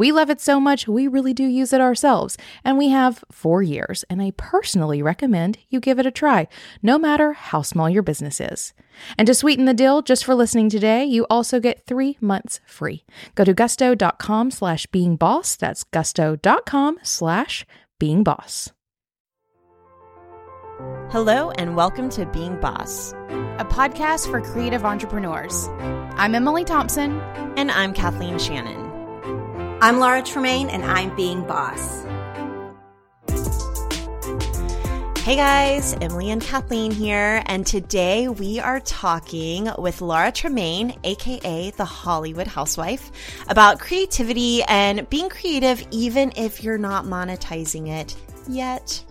We love it so much, we really do use it ourselves, and we have four years, and I personally recommend you give it a try, no matter how small your business is. And to sweeten the deal, just for listening today, you also get three months free. Go to gusto.com slash being boss. That's gusto.com slash being boss. Hello, and welcome to Being Boss, a podcast for creative entrepreneurs. I'm Emily Thompson. And I'm Kathleen Shannon. I'm Laura Tremaine, and I'm Being Boss. Hey guys, Emily and Kathleen here, and today we are talking with Laura Tremaine, aka the Hollywood Housewife, about creativity and being creative even if you're not monetizing it yet.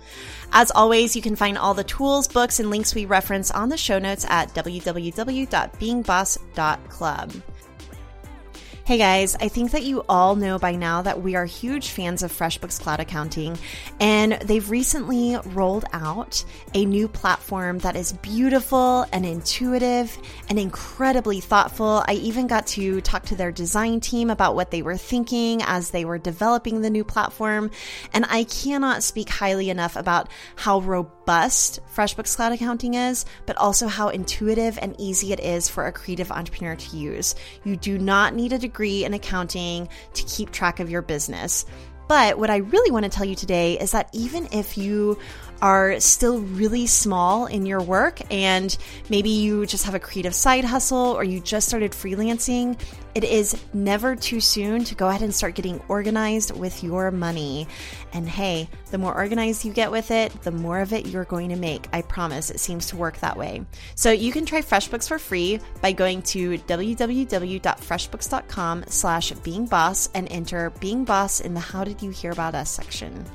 As always, you can find all the tools, books, and links we reference on the show notes at www.beingboss.club. Hey guys, I think that you all know by now that we are huge fans of FreshBooks Cloud Accounting, and they've recently rolled out a new platform that is beautiful and intuitive and incredibly thoughtful. I even got to talk to their design team about what they were thinking as they were developing the new platform, and I cannot speak highly enough about how robust FreshBooks Cloud Accounting is, but also how intuitive and easy it is for a creative entrepreneur to use. You do not need a degree degree in accounting to keep track of your business. But what I really want to tell you today is that even if you are still really small in your work and maybe you just have a creative side hustle or you just started freelancing, it is never too soon to go ahead and start getting organized with your money. And hey, the more organized you get with it, the more of it you're going to make. I promise it seems to work that way. So you can try FreshBooks for free by going to www.freshbooks.com slash beingboss and enter Being Boss in the How Did You Hear About Us section.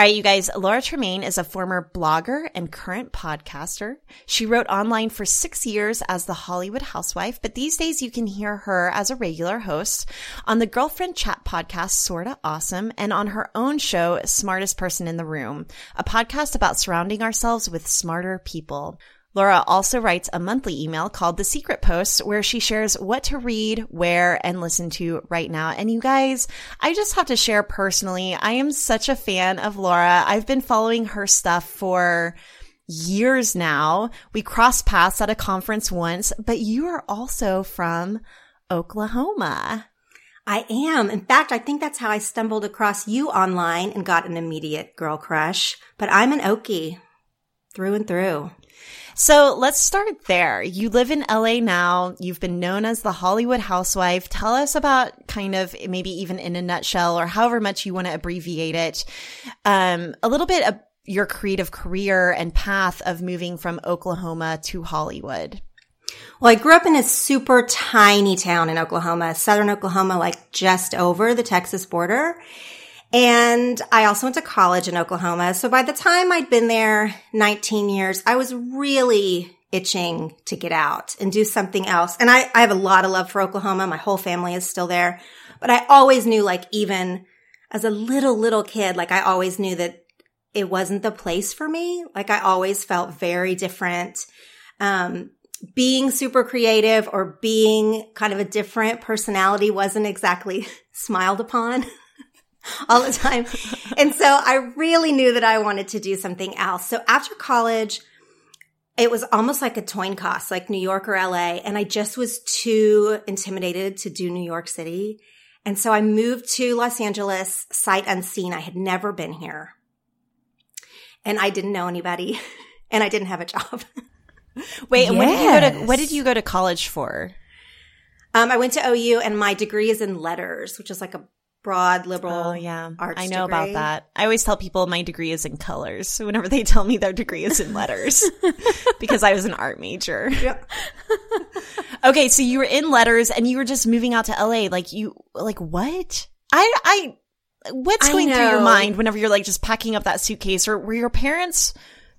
All right, you guys, Laura Tremaine is a former blogger and current podcaster. She wrote online for six years as the Hollywood housewife, but these days you can hear her as a regular host on the Girlfriend Chat podcast, Sorta Awesome, and on her own show, Smartest Person in the Room, a podcast about surrounding ourselves with smarter people. Laura also writes a monthly email called The Secret Post wear she shares what to read, where, and listen to right now. And you guys, I just have to share personally, I am such a fan of Laura. I've been following her stuff for years now. We crossed paths at a conference once, but you are also from Oklahoma. I am. In fact, I think that's how I stumbled across you online and got an immediate girl crush. But I'm an Okie through and through. So let's start there. You live in LA now. You've been known as the Hollywood housewife. Tell us about kind of maybe even in a nutshell or however much you want to abbreviate it, um, a little bit of your creative career and path of moving from Oklahoma to Hollywood. Well, I grew up in a super tiny town in Oklahoma, southern Oklahoma, like just over the Texas border. And I also went to college in Oklahoma. So by the time I'd been there 19 years, I was really itching to get out and do something else. And I, I have a lot of love for Oklahoma. My whole family is still there, but I always knew like even as a little, little kid, like I always knew that it wasn't the place for me. Like I always felt very different. Um, being super creative or being kind of a different personality wasn't exactly smiled upon. All the time. and so I really knew that I wanted to do something else. So after college, it was almost like a coin toss, like New York or LA. And I just was too intimidated to do New York City. And so I moved to Los Angeles sight unseen. I had never been here and I didn't know anybody and I didn't have a job. Wait, yes. when did you go to, what did you go to college for? Um, I went to OU and my degree is in letters, which is like a broad oh, liberal oh, yeah. arts I know degree. about that. I always tell people my degree is in colors. So whenever they tell me their degree is in letters because I was an art major. Yep. okay, so you were in letters and you were just moving out to LA like you like what? I I what's I going through your mind whenever you're like just packing up that suitcase or were your parents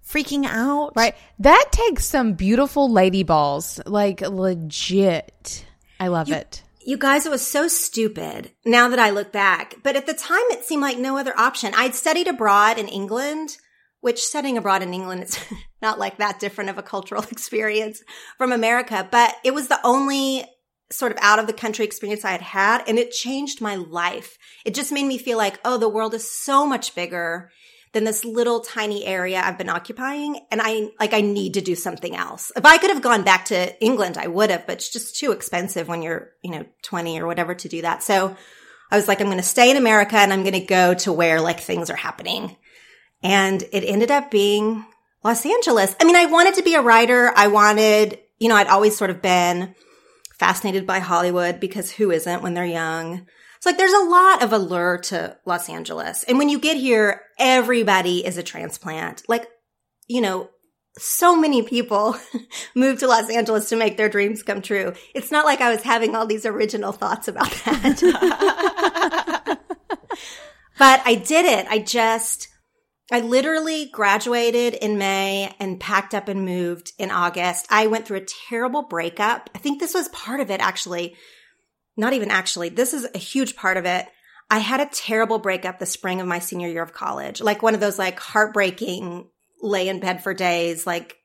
freaking out? Right. That takes some beautiful lady balls. Like legit. I love it. You guys, it was so stupid now that I look back. But at the time, it seemed like no other option. I'd studied abroad in England, which studying abroad in England is not like that different of a cultural experience from America. But it was the only sort of out of the country experience I had had. And it changed my life. It just made me feel like, oh, the world is so much bigger than this little tiny area I've been occupying. And I, like, I need to do something else. If I could have gone back to England, I would have, but it's just too expensive when you're, you know, 20 or whatever to do that. So I was like, I'm going to stay in America and I'm going to go to where like things are happening. And it ended up being Los Angeles. I mean, I wanted to be a writer. I wanted, you know, I'd always sort of been fascinated by Hollywood because who isn't when they're young? It's like there's a lot of allure to Los Angeles. And when you get here, everybody is a transplant. Like, you know, so many people move to Los Angeles to make their dreams come true. It's not like I was having all these original thoughts about that. but I did it. I just, I literally graduated in May and packed up and moved in August. I went through a terrible breakup. I think this was part of it actually. Not even actually. This is a huge part of it. I had a terrible breakup the spring of my senior year of college. Like one of those like heartbreaking lay in bed for days, like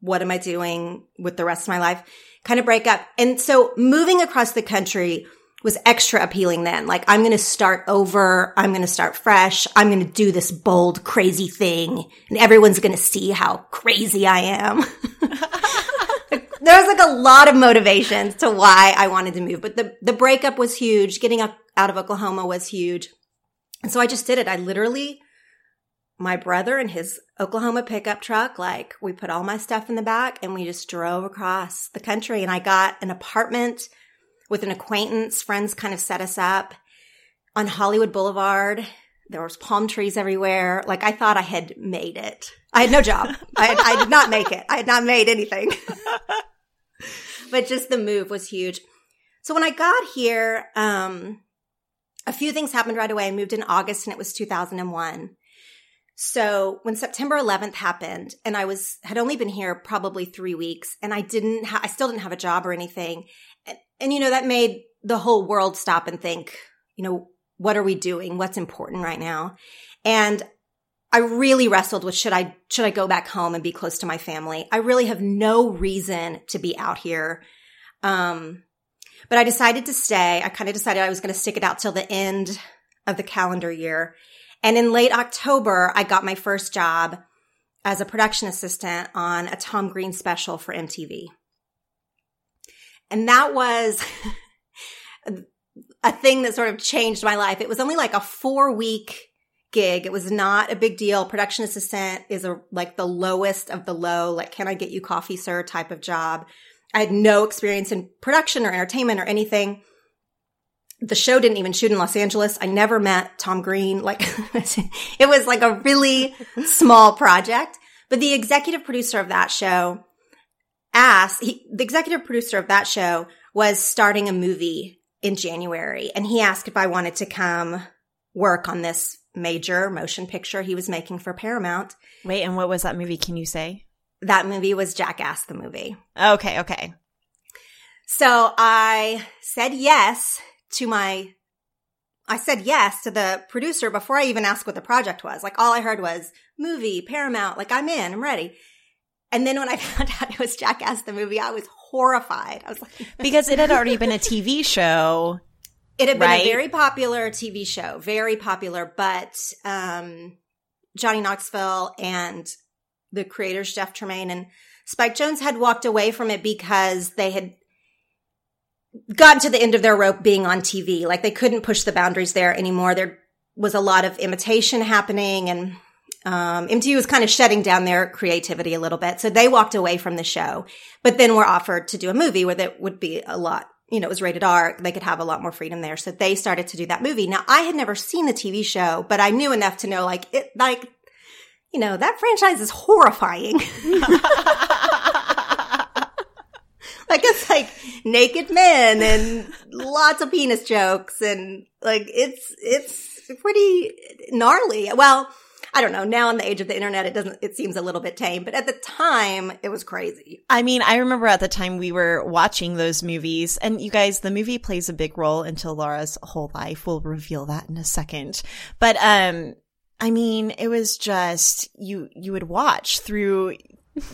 what am I doing with the rest of my life kind of breakup. And so moving across the country was extra appealing then. Like I'm going to start over. I'm going to start fresh. I'm going to do this bold, crazy thing and everyone's going to see how crazy I am. there was like a lot of motivations to why I wanted to move, but the, the breakup was huge. Getting up, out of Oklahoma was huge. And so I just did it. I literally, my brother and his Oklahoma pickup truck, like we put all my stuff in the back and we just drove across the country and I got an apartment with an acquaintance. Friends kind of set us up on Hollywood Boulevard. There was palm trees everywhere. Like I thought I had made it. I had no job. I, I did not make it. I had not made anything. but just the move was huge. So when I got here, um, a few things happened right away. I moved in August and it was 2001. So when September 11th happened and I was, had only been here probably three weeks and I didn't, ha- I still didn't have a job or anything. And, and, you know, that made the whole world stop and think, you know, what are we doing? What's important right now? And I really wrestled with should I, should I go back home and be close to my family? I really have no reason to be out here. Um, but I decided to stay. I kind of decided I was going to stick it out till the end of the calendar year. And in late October, I got my first job as a production assistant on a Tom Green special for MTV. And that was a thing that sort of changed my life. It was only like a four week gig. It was not a big deal. Production assistant is a, like the lowest of the low, like, can I get you coffee, sir? type of job. I had no experience in production or entertainment or anything. The show didn't even shoot in Los Angeles. I never met Tom Green. Like it was like a really small project, but the executive producer of that show asked, he, the executive producer of that show was starting a movie in January and he asked if I wanted to come work on this major motion picture he was making for Paramount. Wait, and what was that movie? Can you say? That movie was Jackass the movie. Okay, okay. So I said yes to my, I said yes to the producer before I even asked what the project was. Like all I heard was movie, Paramount, like I'm in, I'm ready. And then when I found out it was Jackass the movie, I was horrified. I was like, Because it had already been a TV show. It had been Right. a very popular TV show, very popular, but um, Johnny Knoxville and the creators, Jeff Tremaine and Spike Jonze, had walked away from it because they had gotten to the end of their rope being on TV. Like they couldn't push the boundaries there anymore. There was a lot of imitation happening and um, MTV was kind of shutting down their creativity a little bit. So they walked away from the show, but then were offered to do a movie where that would be a lot, you know, it was rated R. They could have a lot more freedom there. So they started to do that movie. Now I had never seen the TV show, but I knew enough to know like it, like, you know, that franchise is horrifying. like it's like naked men and lots of penis jokes and like it's it's pretty gnarly. Well, I don't know. Now in the age of the internet, it doesn't, it seems a little bit tame, but at the time it was crazy. I mean, I remember at the time we were watching those movies and you guys, the movie plays a big role into Laura's whole life. We'll reveal that in a second. But, um, I mean, it was just, you, you would watch through,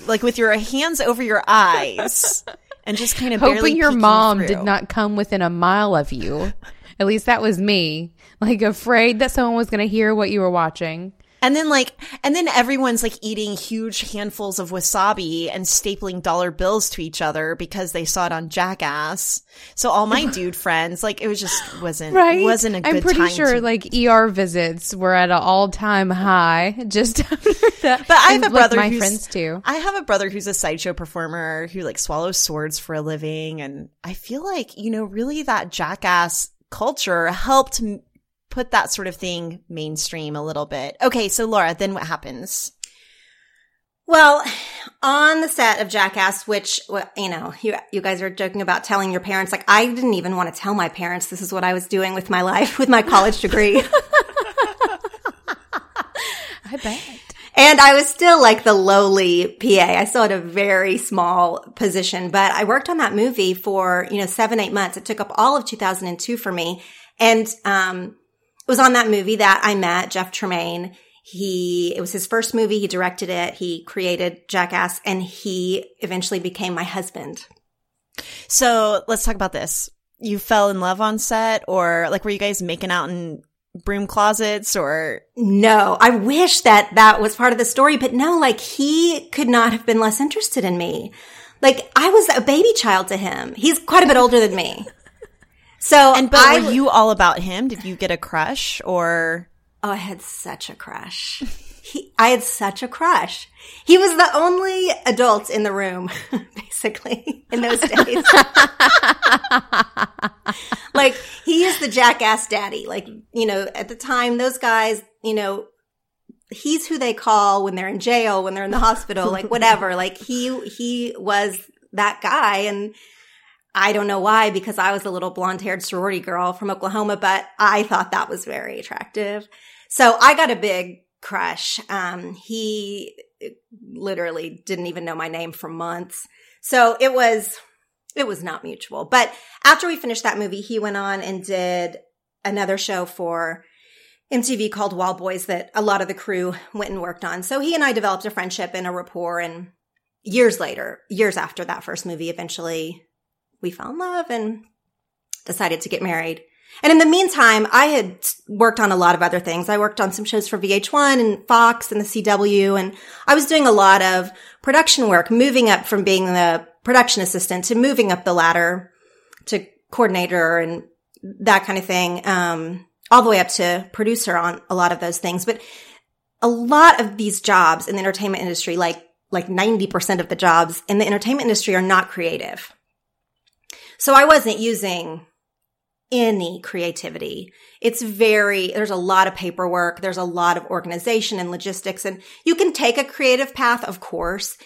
like with your hands over your eyes and just kind of hoping your mom through. did not come within a mile of you. At least that was me. Like afraid that someone was going to hear what you were watching. And then like, and then everyone's like eating huge handfuls of wasabi and stapling dollar bills to each other because they saw it on Jackass. So all my dude friends, like it was just wasn't, right. wasn't a good I'm pretty time sure to- like ER visits were at an all time high just after that. But I have And, a like, brother my who's, friends too. I have a brother who's a sideshow performer who like swallows swords for a living. And I feel like, you know, really that jackass culture helped m- put that sort of thing mainstream a little bit. Okay. So Laura, then what happens? Well, on the set of Jackass, which, you know, you, you guys are joking about telling your parents, like, I didn't even want to tell my parents this is what I was doing with my life, with my college degree. I bet. And I was still like the lowly PA. I still had a very small position, but I worked on that movie for, you know, seven, eight months. It took up all of 2002 for me. And, um, it was on that movie that I met Jeff Tremaine. He, it was his first movie. He directed it. He created Jackass and he eventually became my husband. So let's talk about this. You fell in love on set or like were you guys making out in broom closets or No, I wish that that was part of the story, but no, like he could not have been less interested in me. Like I was a baby child to him. He's quite a bit older than me. So, and but I, were you all about him? Did you get a crush or Oh, I had such a crush. He, I had such a crush. He was the only adult in the room, basically, in those days. like, he is the jackass daddy. Like, you know, at the time, those guys, you know, he's who they call when they're in jail, when they're in the hospital, like whatever. Like, he, he was that guy. And I don't know why, because I was a little blonde haired sorority girl from Oklahoma, but I thought that was very attractive. So I got a big crush. Um, he literally didn't even know my name for months. So it was, it was not mutual. But after we finished that movie, he went on and did another show for MTV called Wildboyz that a lot of the crew went and worked on. So he and I developed a friendship and a rapport. And years later, years after that first movie, eventually we fell in love and decided to get married. And in the meantime, I had worked on a lot of other things. I worked on some shows for VH1 and Fox and the CW, and I was doing a lot of production work, moving up from being the production assistant to moving up the ladder to coordinator and that kind of thing, um, all the way up to producer on a lot of those things. But a lot of these jobs in the entertainment industry, like like 90% of the jobs in the entertainment industry are not creative. So I wasn't using any creativity. It's very, there's a lot of paperwork. There's a lot of organization and logistics and you can take a creative path, of course,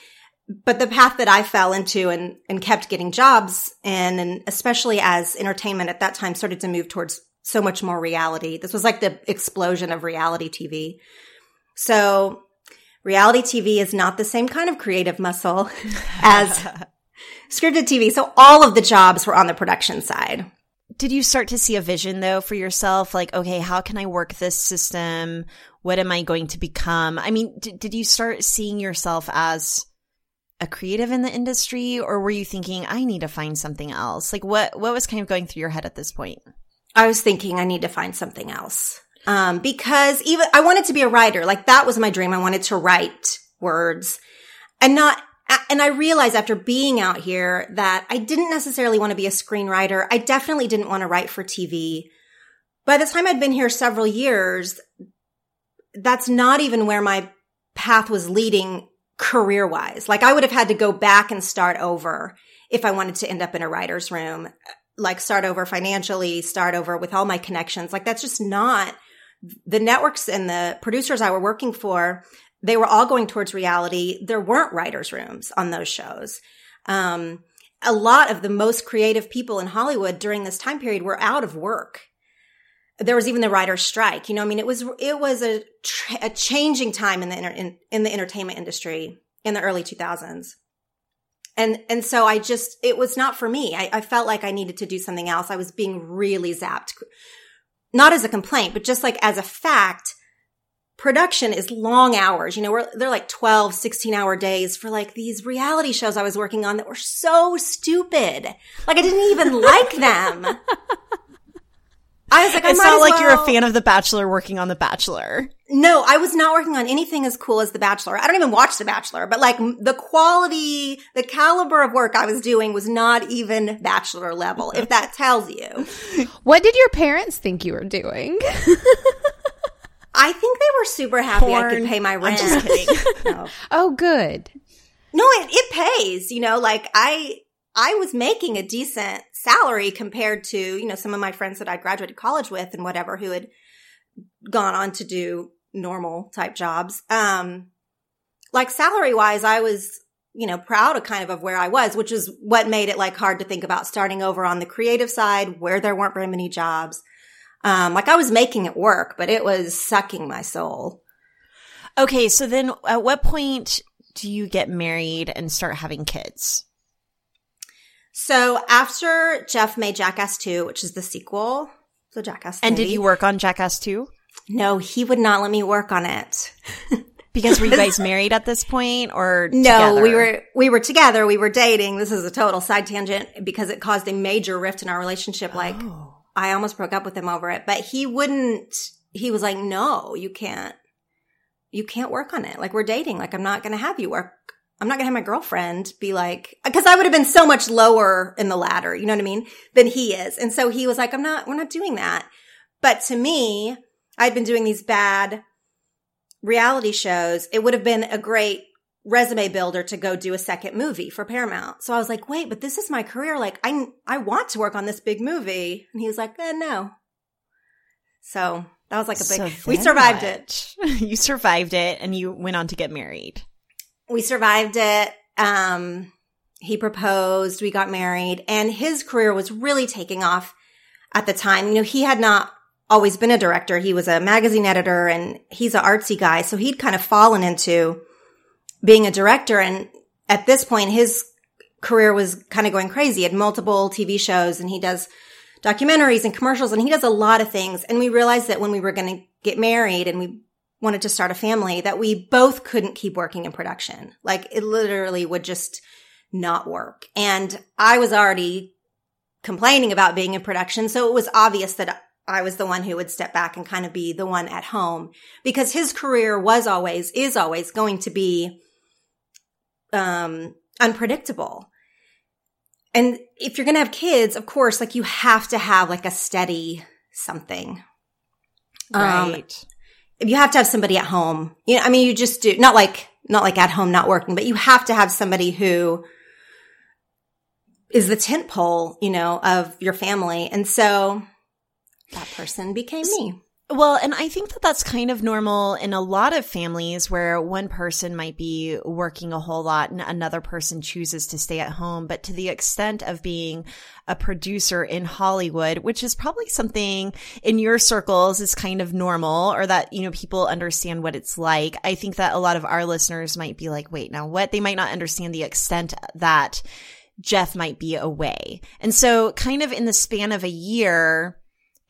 but the path that I fell into and, and kept getting jobs in, and especially as entertainment at that time started to move towards so much more reality. This was like the explosion of reality TV. So reality TV is not the same kind of creative muscle as scripted TV. So all of the jobs were on the production side. did you start to see a vision though for yourself? Like, okay, how can I work this system? What am I going to become? I mean, did, did you start seeing yourself as a creative in the industry or were you thinking, I need to find something else? Like what, what was kind of going through your head at this point? I was thinking I need to find something else. Um, because even I wanted to be a writer. Like that was my dream. I wanted to write words and not, and I realized after being out here that I didn't necessarily want to be a screenwriter. I definitely didn't want to write for TV. By the time I'd been here several years, that's not even where my path was leading career wise. Like I would have had to go back and start over if I wanted to end up in a writer's room, like start over financially, start over with all my connections. Like that's just not the networks and the producers I were working for. They were all going towards reality. There weren't writers' rooms on those shows. Um, a lot of the most creative people in Hollywood during this time period were out of work. there was even the writer's strike. You know, I mean, it was, it was a, a changing time in the, in, in the entertainment industry in the early 2000s. And, and so I just, it was not for me. I, I felt like I needed to do something else. I was being really zapped. Not as a complaint, but just like as a fact, production is long hours. You know, we're, they're like 12, 16 hour days for like these reality shows I was working on that were so stupid. Like I didn't even like them. I was like, I it's not like well- you're a fan of The Bachelor working on The Bachelor. No, I was not working on anything as cool as The Bachelor. I don't even watch The Bachelor, but like the quality, the caliber of work I was doing was not even Bachelor level, if that tells you. What did your parents think you were doing? I think they were super happy I Porn. could pay my I'm rent. just kidding. no, oh, good. no it, it pays, you know, like I, I was making a decent salary compared to, you know, some of my friends that I graduated college with and whatever who had gone on to do normal type jobs. Um, like salary wise, I was, you know, proud of kind of of where I was, which is what made it like hard to think about starting over on the creative side where there weren't very many jobs. Um, like I was making it work, but it was sucking my soul. Okay, so then at what point do you get married and start having kids? So after Jeff made Jackass 2, which is the sequel, the Jackass And did you work on Jackass 2? No, he would not let me work on it. Because were you guys married at this point or No, together? we were we were together. We were dating. This is a total side tangent because it caused a major rift in our relationship. Like Oh. I almost broke up with him over it, but he wouldn't. He was like, "No, you can't. You can't work on it. Like we're dating. Like I'm not going to have you work. I'm not going to have my girlfriend be like because I would have been so much lower in the ladder. You know what I mean? Than he is. And so he was like, "I'm not. We're not doing that." But to me, I'd been doing these bad reality shows. It would have been a great resume builder to go do a second movie for Paramount. So I was like, wait, but this is my career. Like I, I want to work on this big movie. And he was like, eh, no. So that was like a big, So we survived it. you survived it and you went on to get married. We survived it. Um, he proposed, we got married and his career was really taking off at the time. You know, he had not always been a director. He was a magazine editor and he's an artsy guy. So he'd kind of fallen into being a director. And at this point, his career was kind of going crazy. He had multiple TV shows and he does documentaries and commercials and he does a lot of things. And we realized that when we were going to get married and we wanted to start a family, that we both couldn't keep working in production. Like it literally would just not work. And I was already complaining about being in production. So it was obvious that I was the one who would step back and kind of be the one at home because his career was always, is always going to be, um, unpredictable. And if you're going to have kids, of course, like you have to have like a steady something. Um, Right. you have to have somebody at home. You know, I mean, you just do not like, not like at home, not working, but you have to have somebody who is the tent pole, you know, of your family. And so that person became me. Well, and I think that that's kind of normal in a lot of families where one person might be working a whole lot and another person chooses to stay at home. But to the extent of being a producer in Hollywood, which is probably something in your circles is kind of normal or that, you know, people understand what it's like. I think that a lot of our listeners might be like, wait, now what? They might not understand the extent that Jeff might be away. And so kind of in the span of a year,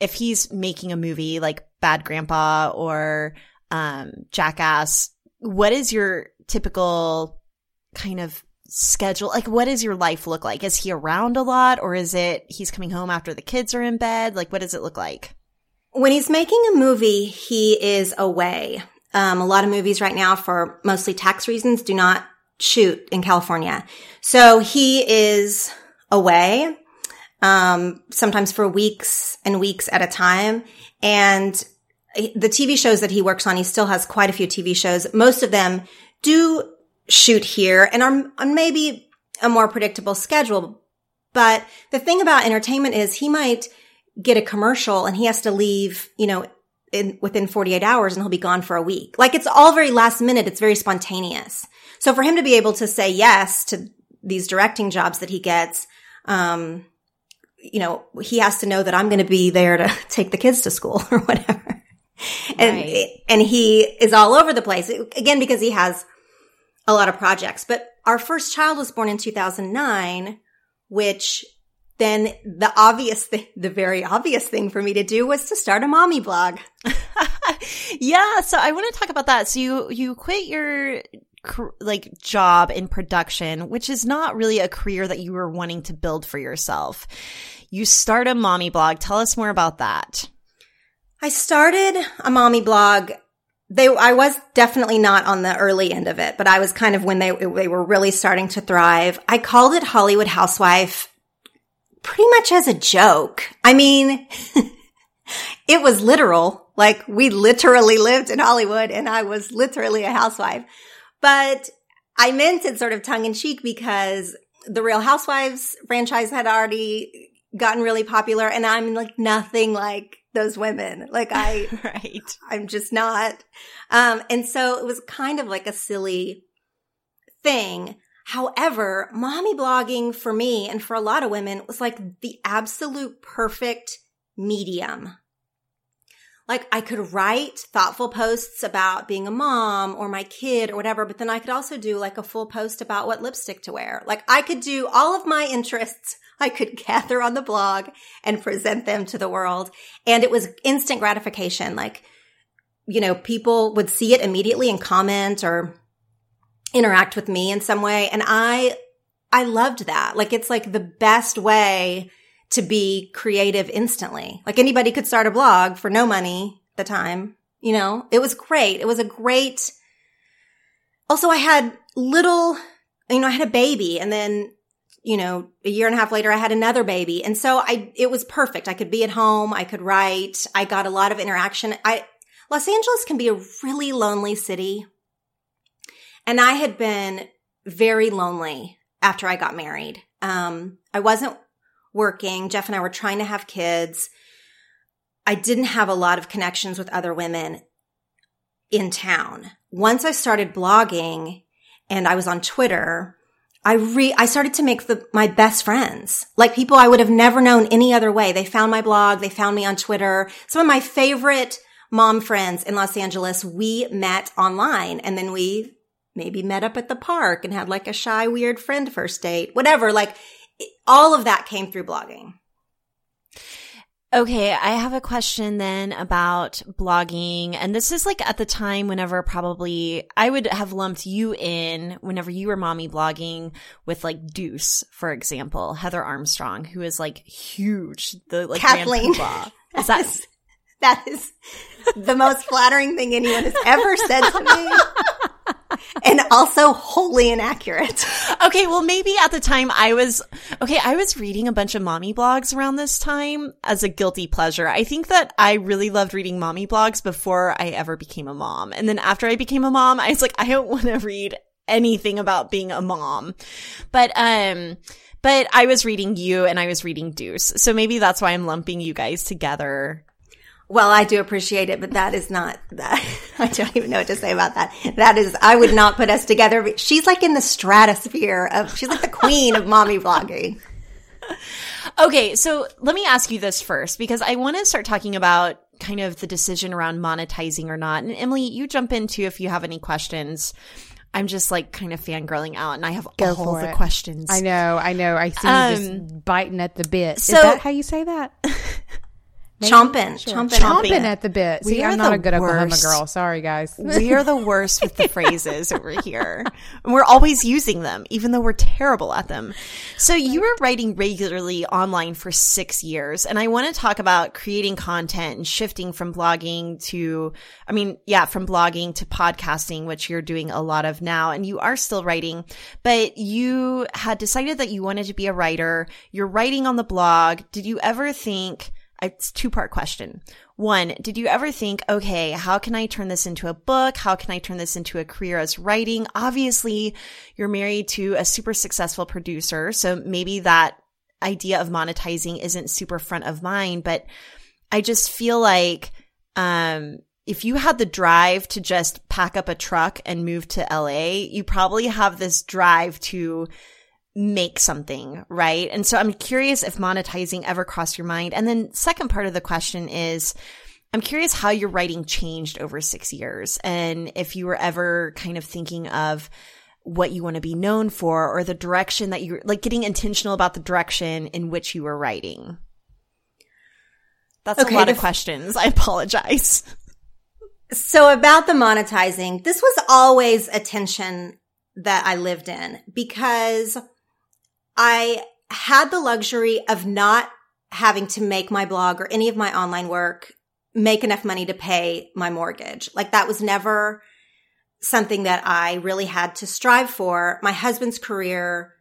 if he's making a movie like Bad Grandpa or um, Jackass, what is your typical kind of schedule? Like, what does your life look like? Is he around a lot or is it he's coming home after the kids are in bed? Like, what does it look like? When he's making a movie, he is away. Um, a lot of movies right now, for mostly tax reasons, do not shoot in California. So he is away, um, sometimes for weeks and weeks at a time. And the TV shows that he works on, he still has quite a few TV shows. Most of them do shoot here and are on maybe a more predictable schedule. But the thing about entertainment is he might get a commercial and he has to leave, you know, in within 48 hours and he'll be gone for a week. Like it's all very last minute. It's very spontaneous. So for him to be able to say yes to these directing jobs that he gets, um, you know, he has to know that I'm going to be there to take the kids to school or whatever. And, Right. and he is all over the place again because he has a lot of projects. But our first child was born in 2009, which then the obvious thing, the very obvious thing for me to do was to start a mommy blog. yeah, so I want to talk about that. So you you quit your like job in production, which is not really a career that you were wanting to build for yourself. You start a mommy blog. Tell us more about that. I started a mommy blog. They, I was definitely not on the early end of it, but I was kind of when they, they were really starting to thrive. I called it Hollywood Housewife pretty much as a joke. I mean, it was literal. Like we literally lived in Hollywood and I was literally a housewife, but I meant it sort of tongue in cheek because the Real Housewives franchise had already gotten really popular and I'm like nothing like those women. Like I, right. I'm just not. Um, and so it was kind of like a silly thing. However, mommy blogging for me and for a lot of women was like the absolute perfect medium. Like I could write thoughtful posts about being a mom or my kid or whatever, but then I could also do like a full post about what lipstick to wear. Like I could do all of my interests I could gather on the blog and present them to the world. And it was instant gratification. Like, you know, people would see it immediately and comment or interact with me in some way. And I, I loved that. Like, it's like the best way to be creative instantly. Like anybody could start a blog for no money the time. You know, it was great. It was a great, also I had little, you know, I had a baby and then you know, a year and a half later, I had another baby. And so I, it was perfect. I could be at home. I could write. I got a lot of interaction. I, Los Angeles can be a really lonely city. And I had been very lonely after I got married. Um, I wasn't working. Jeff and I were trying to have kids. I didn't have a lot of connections with other women in town. Once I started blogging and I was on Twitter, I re, I started to make the, my best friends, like people I would have never known any other way. They found my blog. They found me on Twitter. Some of my favorite mom friends in Los Angeles, we met online and then we maybe met up at the park and had like a shy, weird friend first date, whatever. Like all of that came through blogging. Okay, I have a question then about blogging. And this is like at the time whenever probably I would have lumped you in whenever you were mommy blogging with like Dooce, for example, Heather Armstrong, who is like huge. The like Kathleen. Poobah. Is that That is the most flattering thing anyone has ever said to me. and also wholly inaccurate. Okay, well, maybe at the time I was, okay, I was reading a bunch of mommy blogs around this time as a guilty pleasure. I think that I really loved reading mommy blogs before I ever became a mom. And then after I became a mom, I was like, I don't want to read anything about being a mom. But, um, but I was reading you and I was reading Dooce. So maybe that's why I'm lumping you guys together. Well, I do appreciate it, but that is not that. I don't even know what to say about that. That is, I would not put us together. She's like in the stratosphere of, she's like the queen of mommy vlogging. Okay, so let me ask you this first because I want to start talking about kind of the decision around monetizing or not. And Emily, you jump in too if you have any questions. I'm just like kind of fangirling out and I have Go all the it. questions. I know, I know. I see you Um, just biting at the bit. so- Is that how you say that? Maybe? Chomping, Sure. chomping, Chomping. At the bit. We See, are I'm not a good Oklahoma worst. girl. Sorry, guys. we are the worst with the phrases over here. And we're always using them, even though we're terrible at them. So you were writing regularly online for six years. And I want to talk about creating content and shifting from blogging to, I mean, yeah, from blogging to podcasting, which you're doing a lot of now. And you are still writing, but you had decided that you wanted to be a writer. You're writing on the blog. Did you ever think, it's two part question. One, did you ever think, okay, how can I turn this into a book? How can I turn this into a career as writing? Obviously, you're married to a super successful producer. So maybe that idea of monetizing isn't super front of mind, but I just feel like, um, if you had the drive to just pack up a truck and move to LA, you probably have this drive to make something, right? And so I'm curious if monetizing ever crossed your mind. And then second part of the question is, I'm curious how your writing changed over six years and if you were ever kind of thinking of what you want to be known for or the direction that you're like getting intentional about the direction in which you were writing. That's okay, a lot of f- questions. I apologize. So about the monetizing, this was always a tension that I lived in because I had the luxury of not having to make my blog or any of my online work make enough money to pay my mortgage. Like that was never something that I really had to strive for. My husband's career,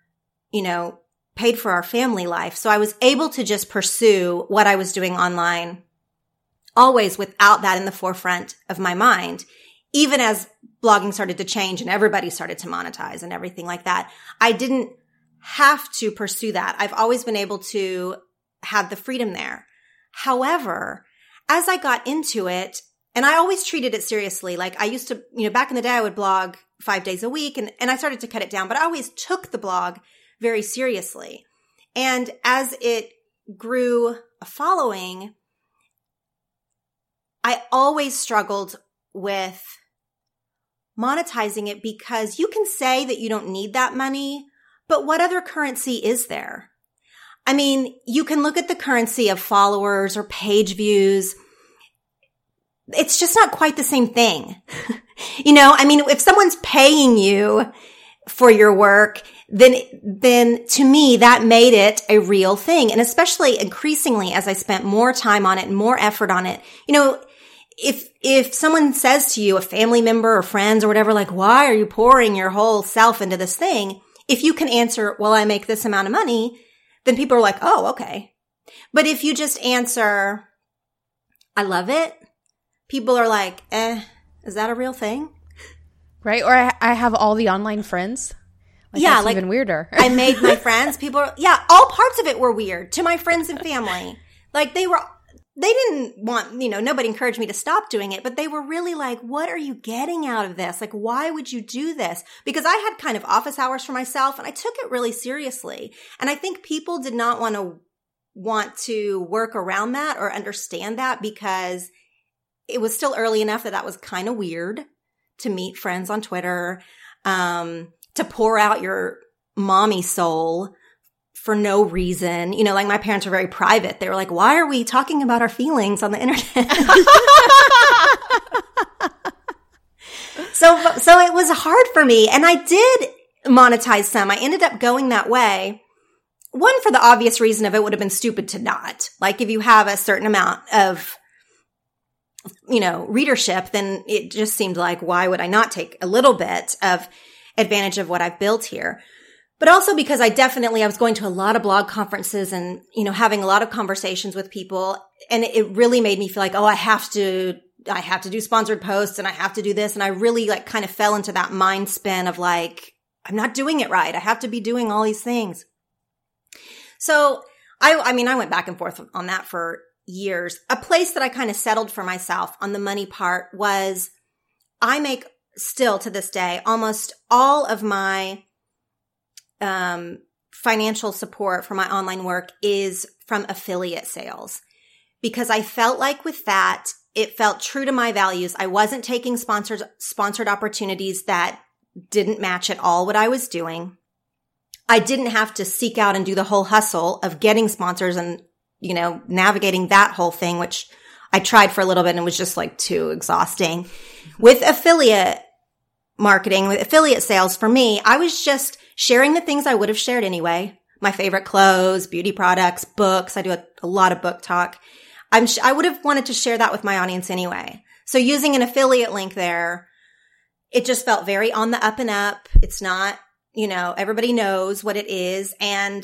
you know, paid for our family life. So I was able to just pursue what I was doing online always without that in the forefront of my mind. Even as blogging started to change and everybody started to monetize and everything like that, I didn't have to pursue that. I've always been able to have the freedom there. However, as I got into it, and I always treated it seriously. Like I used to, you know, back in the day, I would blog five days a week and, and I started to cut it down, but I always took the blog very seriously. And as it grew a following, I always struggled with monetizing it because you can say that you don't need that money, but what other currency is there? I mean, you can look at the currency of followers or page views. It's just not quite the same thing. you know, I mean, if someone's paying you for your work, then, then to me, that made it a real thing. And especially increasingly as I spent more time on it and more effort on it, you know, if, if someone says to you, a family member or friends or whatever, like, why are you pouring your whole self into this thing? If you can answer, well, I make this amount of money, then people are like, oh, okay. But if you just answer, I love it, people are like, eh, is that a real thing? Right. Or I, I have all the online friends. Like, yeah, like even weirder. I made my friends. People, are, yeah, all parts of it were weird to my friends and family. Like they were, they didn't want, you know, nobody encouraged me to stop doing it, but they were really like, what are you getting out of this? Like, why would you do this? Because I had kind of office hours for myself and I took it really seriously. And I think people did not want to want to work around that or understand that because it was still early enough that that was kind of weird to meet friends on Twitter. Um, to pour out your mommy soul for no reason. You know, like my parents are very private. They were like, why are we talking about our feelings on the internet? so, so it was hard for me. And I did monetize some. I ended up going that way. One for the obvious reason of it would have been stupid to not. Like if you have a certain amount of you know, readership, then it just seemed like, why would I not take a little bit of advantage of what I've built here. But also because I definitely, I was going to a lot of blog conferences and, you know, having a lot of conversations with people. And it really made me feel like, oh, I have to, I have to do sponsored posts and I have to do this. And I really like kind of fell into that mind spin of like, I'm not doing it right. I have to be doing all these things. So I, I mean, I went back and forth on that for years. A place that I kind of settled for myself on the money part was I make still to this day, almost all of my um, financial support for my online work is from affiliate sales because I felt like with that, it felt true to my values. I wasn't taking sponsored, sponsored opportunities that didn't match at all what I was doing. I didn't have to seek out and do the whole hustle of getting sponsors and, you know, navigating that whole thing, which I tried for a little bit and was just like too exhausting. With affiliate marketing with affiliate sales for me, I was just sharing the things I would have shared anyway. My favorite clothes, beauty products, books. I do a, a lot of book talk. I'm, sh- I would have wanted to share that with my audience anyway. So using an affiliate link there, it just felt very on the up and up. It's not, you know, everybody knows what it is. And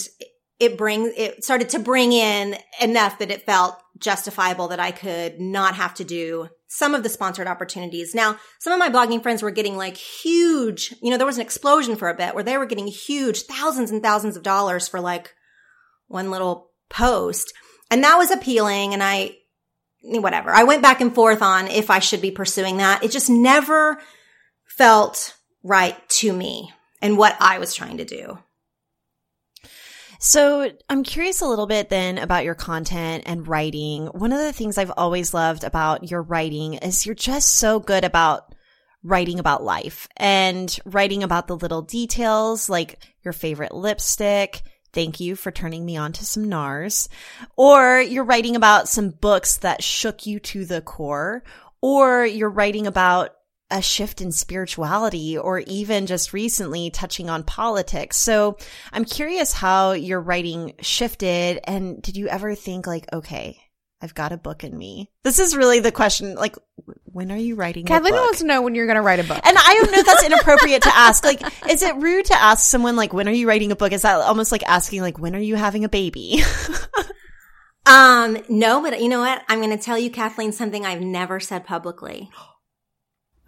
it brings, it started to bring in enough that it felt justifiable that I could not have to do some of the sponsored opportunities. Now, some of my blogging friends were getting like huge, you know, there was an explosion for a bit where they were getting huge thousands and thousands of dollars for like one little post. And that was appealing. And I, whatever, I went back and forth on if I should be pursuing that. It just never felt right to me and what I was trying to do. So I'm curious a little bit then about your content and writing. One of the things I've always loved about your writing is you're just so good about writing about life and writing about the little details like your favorite lipstick. Thank you for turning me on to some NARS. Or you're writing about some books that shook you to the core. Or you're writing about a shift in spirituality or even just recently touching on politics. So I'm curious how your writing shifted. And did you ever think like, okay, I've got a book in me? This is really the question. Like, when are you writing Kathleen wants to know when you're going to write a book. And I don't know if that's inappropriate to ask. Like, is it rude to ask someone like, when are you writing a book? Is that almost like asking like, when are you having a baby? Um, no, but you know what? I'm going to tell you, Kathleen, something I've never said publicly.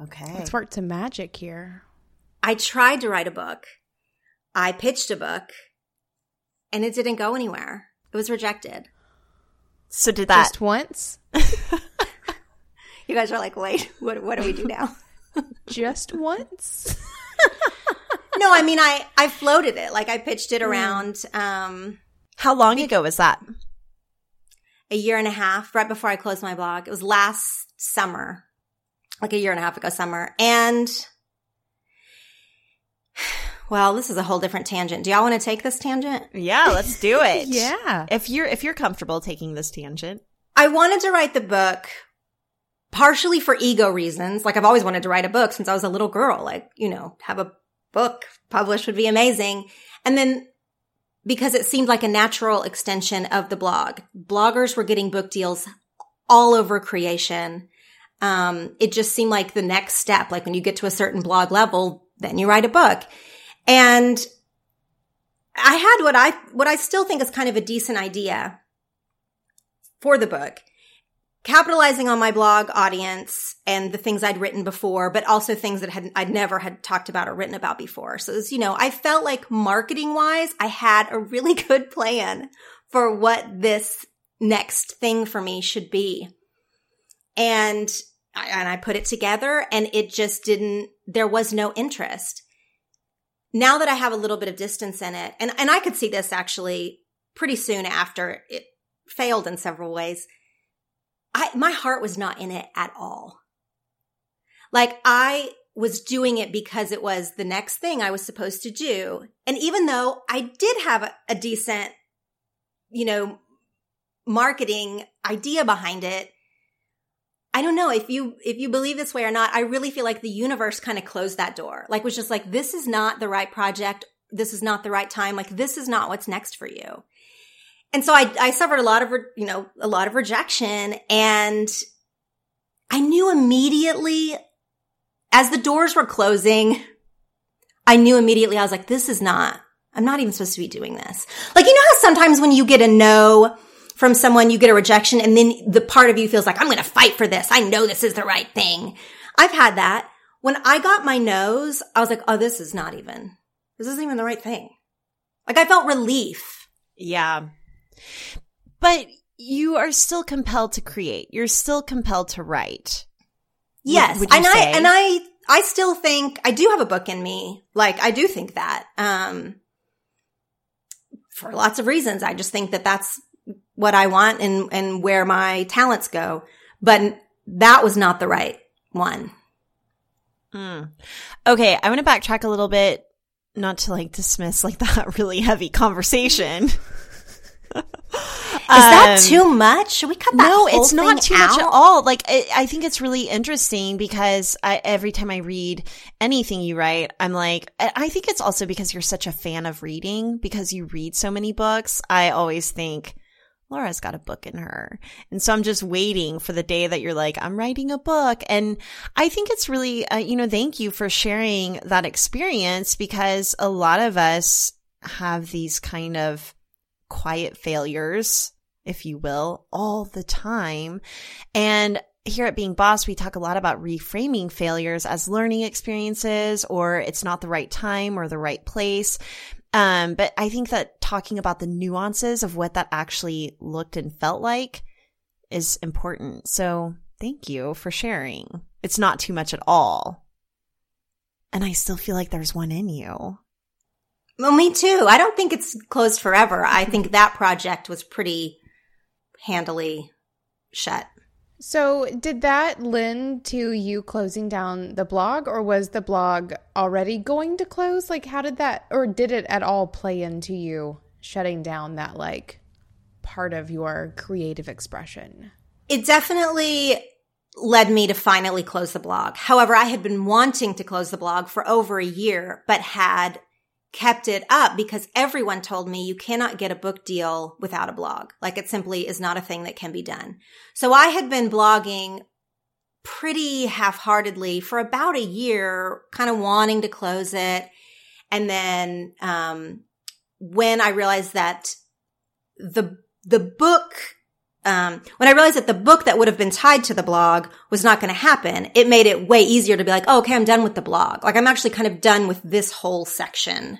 okay. Let's work to magic here. I tried to write a book. I pitched a book and it didn't go anywhere. It was rejected. So did that, Just once? You guys are like, wait, what, what do we do now? Just once? no, I mean, I, I floated it. Like I pitched it around, um, how long ago was that? a year and a half right before I closed my blog. It was last summer, like a year and a half ago summer. And well, this is a whole different tangent. Do y'all want to take this tangent? Yeah, let's do it. yeah. If you're if you're comfortable taking this tangent. I wanted to write the book partially for ego reasons. Like I've always wanted to write a book since I was a little girl. Like, you know, have a book published would be amazing. And then because it seemed like a natural extension of the blog. Bloggers were getting book deals all over creation. Um, it just seemed like the next step. Like when you get to a certain blog level, then you write a book. And I had what I, what I still think is kind of a decent idea for the book, capitalizing on my blog audience and the things I'd written before, but also things that had, I'd never had talked about or written about before. So was, you know, I felt like marketing wise, I had a really good plan for what this next thing for me should be. And I, and I put it together and it just didn't, there was no interest. Now that I have a little bit of distance in it, and, and I could see this actually pretty soon after it failed in several ways. I, my heart was not in it at all. Like I was doing it because it was the next thing I was supposed to do. And even though I did have a, a decent, you know, marketing idea behind it, I don't know if you if you believe this way or not. I really feel like the universe kind of closed that door. Like was just like this is not the right project. This is not the right time. Like this is not what's next for you. And so I I suffered a lot of you know a lot of rejection and I knew immediately as the doors were closing I knew immediately I was like this is not I'm not even supposed to be doing this. Like you know how sometimes when you get a no from someone, you get a rejection and then the part of you feels like, I'm going to fight for this. I know this is the right thing. I've had that. When I got my nose, I was like, oh, this is not even, this isn't even the right thing. Like I felt relief. Yeah. But you are still compelled to create. You're still compelled to write. Yes. and say? I, and I, I still think I do have a book in me. Like I do think that, um, for lots of reasons. I just think that that's what I want and, and where my talents go. But that was not the right one. Mm. Okay, I want to backtrack a little bit, not to like dismiss like that really heavy conversation. Is that too much? Should we cut that? Um, no, it's not too much at all. Like, I, I think it's really interesting because I, every time I read anything you write, I'm like, I think it's also because you're such a fan of reading because you read so many books. I always think, Laura's got a book in her. And so I'm just waiting for the day that you're like, I'm writing a book. And I think it's really, uh, you know, thank you for sharing that experience because a lot of us have these kind of quiet failures, if you will, all the time. And here at Being Boss, we talk a lot about reframing failures as learning experiences or it's not the right time or the right place. Um, but I think that talking about the nuances of what that actually looked and felt like is important. So thank you for sharing. It's not too much at all. And I still feel like there's one in you. Well, me too. I don't think it's closed forever. I think that project was pretty handily shut. So, did that lend to you closing down the blog, or was the blog already going to close? Like, how did that, or did it at all play into you shutting down that, like, part of your creative expression? It definitely led me to finally close the blog. However, I had been wanting to close the blog for over a year, but had kept it up because everyone told me you cannot get a book deal without a blog. Like it simply is not a thing that can be done. So I had been blogging pretty half-heartedly for about a year, kind of wanting to close it. And then, um, when I realized that the, the book um, when I realized that the book that would have been tied to the blog was not going to happen, it made it way easier to be like, oh, okay, I'm done with the blog. Like I'm actually kind of done with this whole section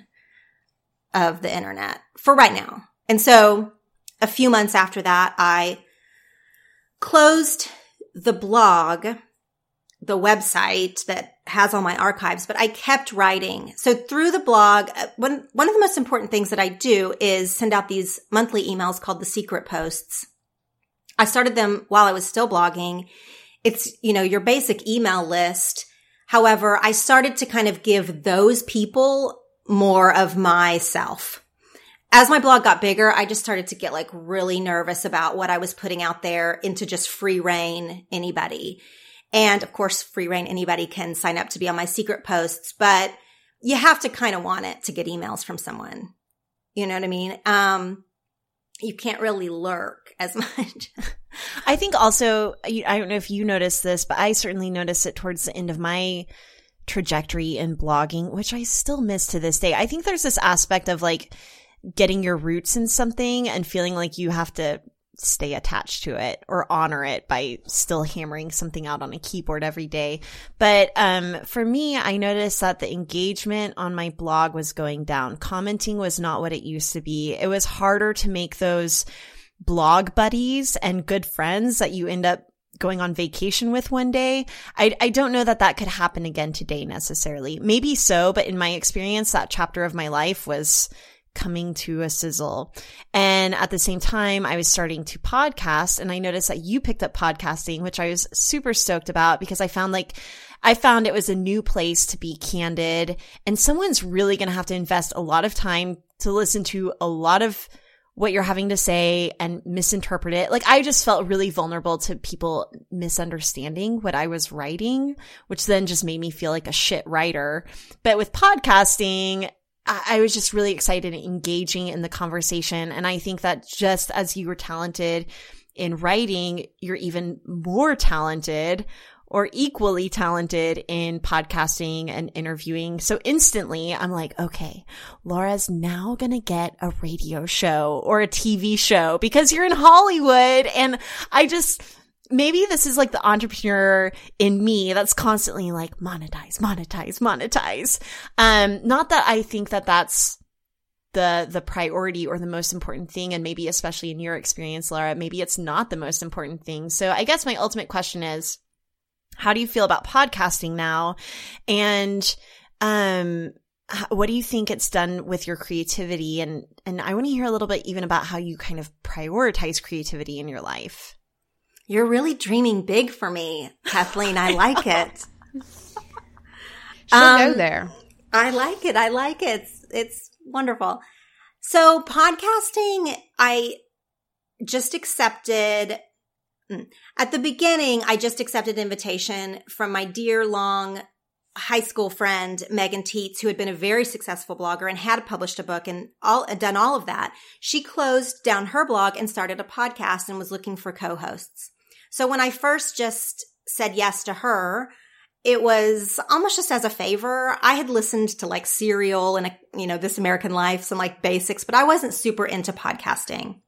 of the internet for right now. And so a few months after that, I closed the blog, the website that has all my archives, but I kept writing. So through the blog, uh, one, one of the most important things that I do is send out these monthly emails called the secret posts. I started them while I was still blogging. It's, you know, your basic email list. However, I started to kind of give those people more of myself. As my blog got bigger, I just started to get like really nervous about what I was putting out there into just free rein anybody. And of course, free rein anybody can sign up to be on my secret posts, but you have to kind of want it to get emails from someone. You know what I mean? Um, you can't really lurk as much. I think also, I don't know if you noticed this, but I certainly noticed it towards the end of my trajectory in blogging, which I still miss to this day. I think there's this aspect of like getting your roots in something and feeling like you have to stay attached to it or honor it by still hammering something out on a keyboard every day. But um, for me, I noticed that the engagement on my blog was going down. Commenting was not what it used to be. It was harder to make those blog buddies and good friends that you end up going on vacation with one day. I, I don't know that that could happen again today necessarily. Maybe so, but in my experience, that chapter of my life was coming to a sizzle. And at the same time, I was starting to podcast and I noticed that you picked up podcasting, which I was super stoked about because I found like, I found it was a new place to be candid and someone's really going to have to invest a lot of time to listen to a lot of what you're having to say and misinterpret it. Like I just felt really vulnerable to people misunderstanding what I was writing, which then just made me feel like a shit writer. But with podcasting, I was just really excited and engaging in the conversation. And I think that just as you were talented in writing, you're even more talented or equally talented in podcasting and interviewing. So instantly I'm like, okay, Laura's now going to get a radio show or a TV show because you're in Hollywood. And I just, maybe this is like the entrepreneur in me that's constantly like monetize, monetize, monetize. Um, not that I think that that's the the priority or the most important thing and maybe especially in your experience Laura maybe it's not the most important thing so i guess my ultimate question is how do you feel about podcasting now? And, um, what do you think it's done with your creativity? And, and I want to hear a little bit even about how you kind of prioritize creativity in your life. You're really dreaming big for me, Kathleen. I like it. She'll um, go there. I like it. I like it. It's, it's wonderful. So podcasting, I just accepted. Mm. At the beginning, I just accepted an invitation from my dear long high school friend Megan Tietz, who had been a very successful blogger and had published a book and all done all of that. She closed down her blog and started a podcast and was looking for co-hosts. So when I first just said yes to her, it was almost just as a favor. I had listened to like Serial and, uh, you know, This American Life, some like basics, but I wasn't super into podcasting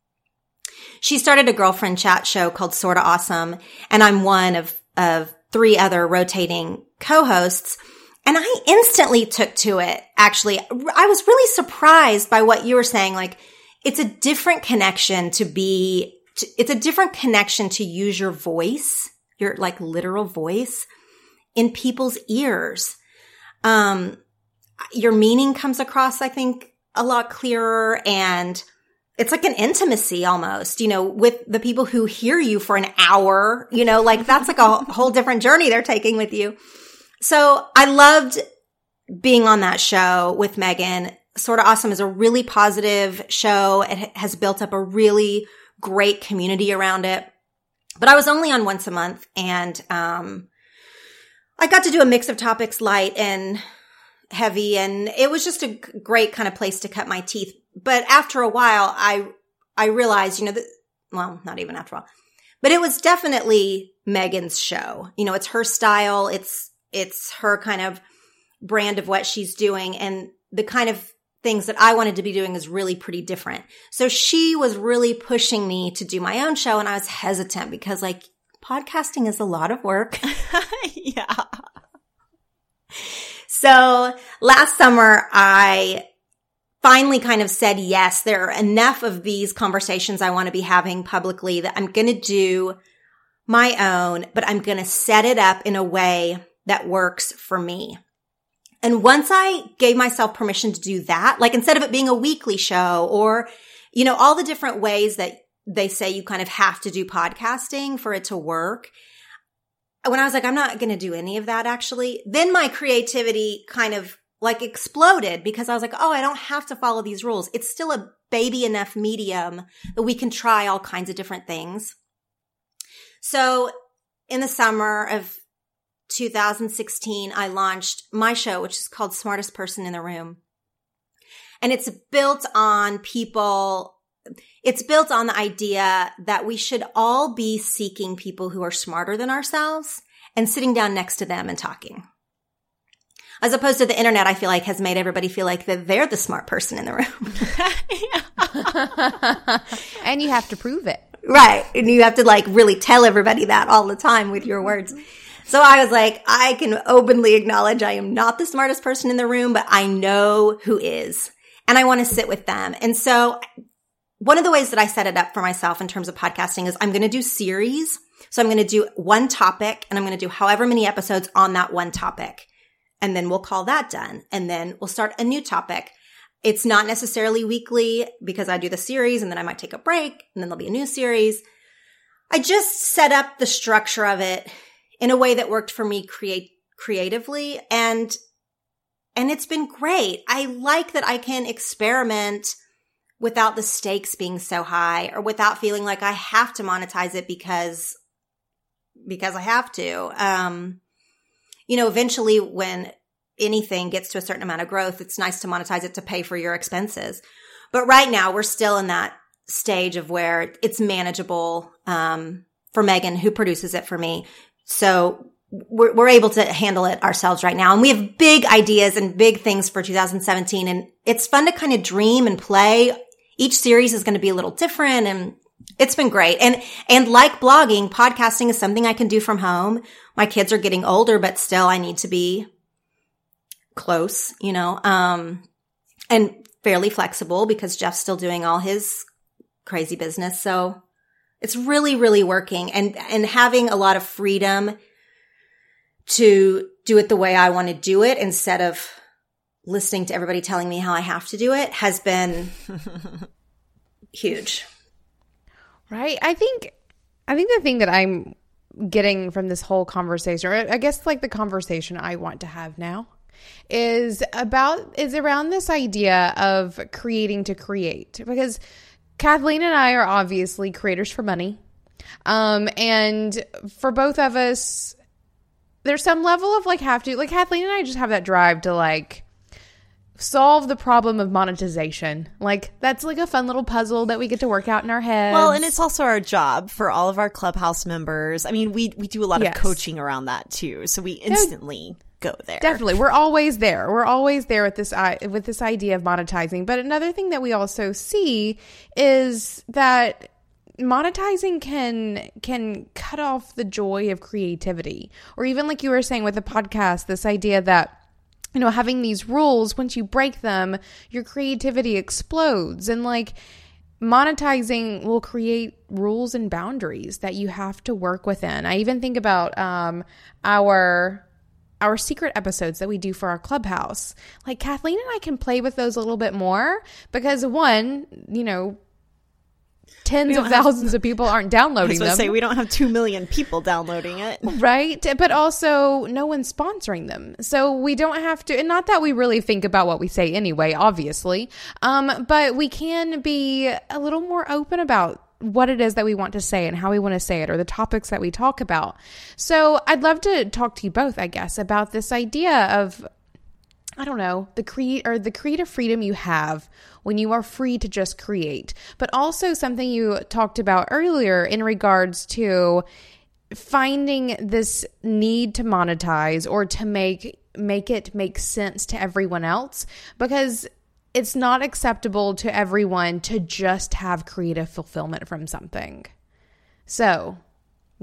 she started a girlfriend chat show called Sorta Awesome. And I'm one of, of three other rotating co-hosts. And I instantly took to it. Actually, I was really surprised by what you were saying. Like, it's a different connection to be, it's a different connection to use your voice, your like literal voice in people's ears. Um, your meaning comes across, I think, a lot clearer and it's like an intimacy almost, you know, with the people who hear you for an hour, you know, like that's like a whole different journey they're taking with you. So I loved being on that show with Megan. Sorta Awesome is a really positive show. It has built up a really great community around it. But I was only on once a month and, um, I got to do a mix of topics, light and heavy. And it was just a great kind of place to cut my teeth. But after a while, I, I realized, you know, that, well, not even after a while, but it was definitely Megan's show. You know, it's her style. It's, it's her kind of brand of what she's doing. And the kind of things that I wanted to be doing is really pretty different. So she was really pushing me to do my own show and I was hesitant because like podcasting is a lot of work. yeah. So last summer I finally kind of said yes, there are enough of these conversations I want to be having publicly that I'm going to do my own, but I'm going to set it up in a way that works for me. And once I gave myself permission to do that, like instead of it being a weekly show or, you know, all the different ways that they say you kind of have to do podcasting for it to work. When I was like, I'm not going to do any of that actually, then my creativity kind of like exploded because I was like, oh, I don't have to follow these rules. It's still a baby enough medium that we can try all kinds of different things. So in the summer of 2016, I launched my show, which is called Smartest Person in the Room. And it's built on people, it's built on the idea that we should all be seeking people who are smarter than ourselves and sitting down next to them and talking. As opposed to the internet, I feel like has made everybody feel like that they're the smart person in the room. and you have to prove it. Right. And you have to like really tell everybody that all the time with your words. So I was like, I can openly acknowledge I am not the smartest person in the room, but I know who is. And I want to sit with them. And so one of the ways that I set it up for myself in terms of podcasting is I'm going to do series. So I'm going to do one topic and I'm going to do however many episodes on that one topic. And then we'll call that done. And then we'll start a new topic. It's not necessarily weekly because I do the series and then I might take a break and then there'll be a new series. I just set up the structure of it in a way that worked for me create creatively and and it's been great. I like that I can experiment without the stakes being so high or without feeling like I have to monetize it because because I have to. Um you know, eventually when anything gets to a certain amount of growth, it's nice to monetize it to pay for your expenses. But right now we're still in that stage of where it's manageable um, for Megan, who produces it for me, so we're, we're able to handle it ourselves right now. And we have big ideas and big things for 2017. And it's fun to kind of dream and play. Each series is going to be a little different and it's been great. And, and like blogging, podcasting is something I can do from home. My kids are getting older, but still I need to be close, you know, um, and fairly flexible because Jeff's still doing all his crazy business. So it's really, really working and, and having a lot of freedom to do it the way I want to do it instead of listening to everybody telling me how I have to do it has been huge. Right. I think, I think the thing that I'm getting from this whole conversation, or I guess like the conversation I want to have now, is about, is around this idea of creating to create. Because Kathleen and I are obviously creators for money. Um, and for both of us, there's some level of like have to, like Kathleen and I just have that drive to like solve the problem of monetization. Like that's like a fun little puzzle that we get to work out in our heads. Well, and it's also our job for all of our clubhouse members. I mean, we we do a lot yes. of coaching around that too. So we instantly go there. Definitely. We're always there. We're always there with this with this idea of monetizing. But another thing that we also see is that monetizing can can cut off the joy of creativity. Or even like you were saying with the podcast, this idea that you know, having these rules, once you break them, your creativity explodes. And like monetizing will create rules and boundaries that you have to work within. I even think about um, our our secret episodes that we do for our clubhouse. Like Kathleen and I can play with those a little bit more because one, you know, tens of thousands of people aren't downloading them. Say we don't have two million people downloading it, right? But also, no one's sponsoring them, so we don't have to. And not that we really think about what we say anyway, obviously. Um, but we can be a little more open about what it is that we want to say and how we want to say it or the topics that we talk about. So I'd love to talk to you both, I guess, about this idea of I don't know, the create or the creative freedom you have when you are free to just create. But also something you talked about earlier in regards to finding this need to monetize or to make make it make sense to everyone else because it's not acceptable to everyone to just have creative fulfillment from something. So,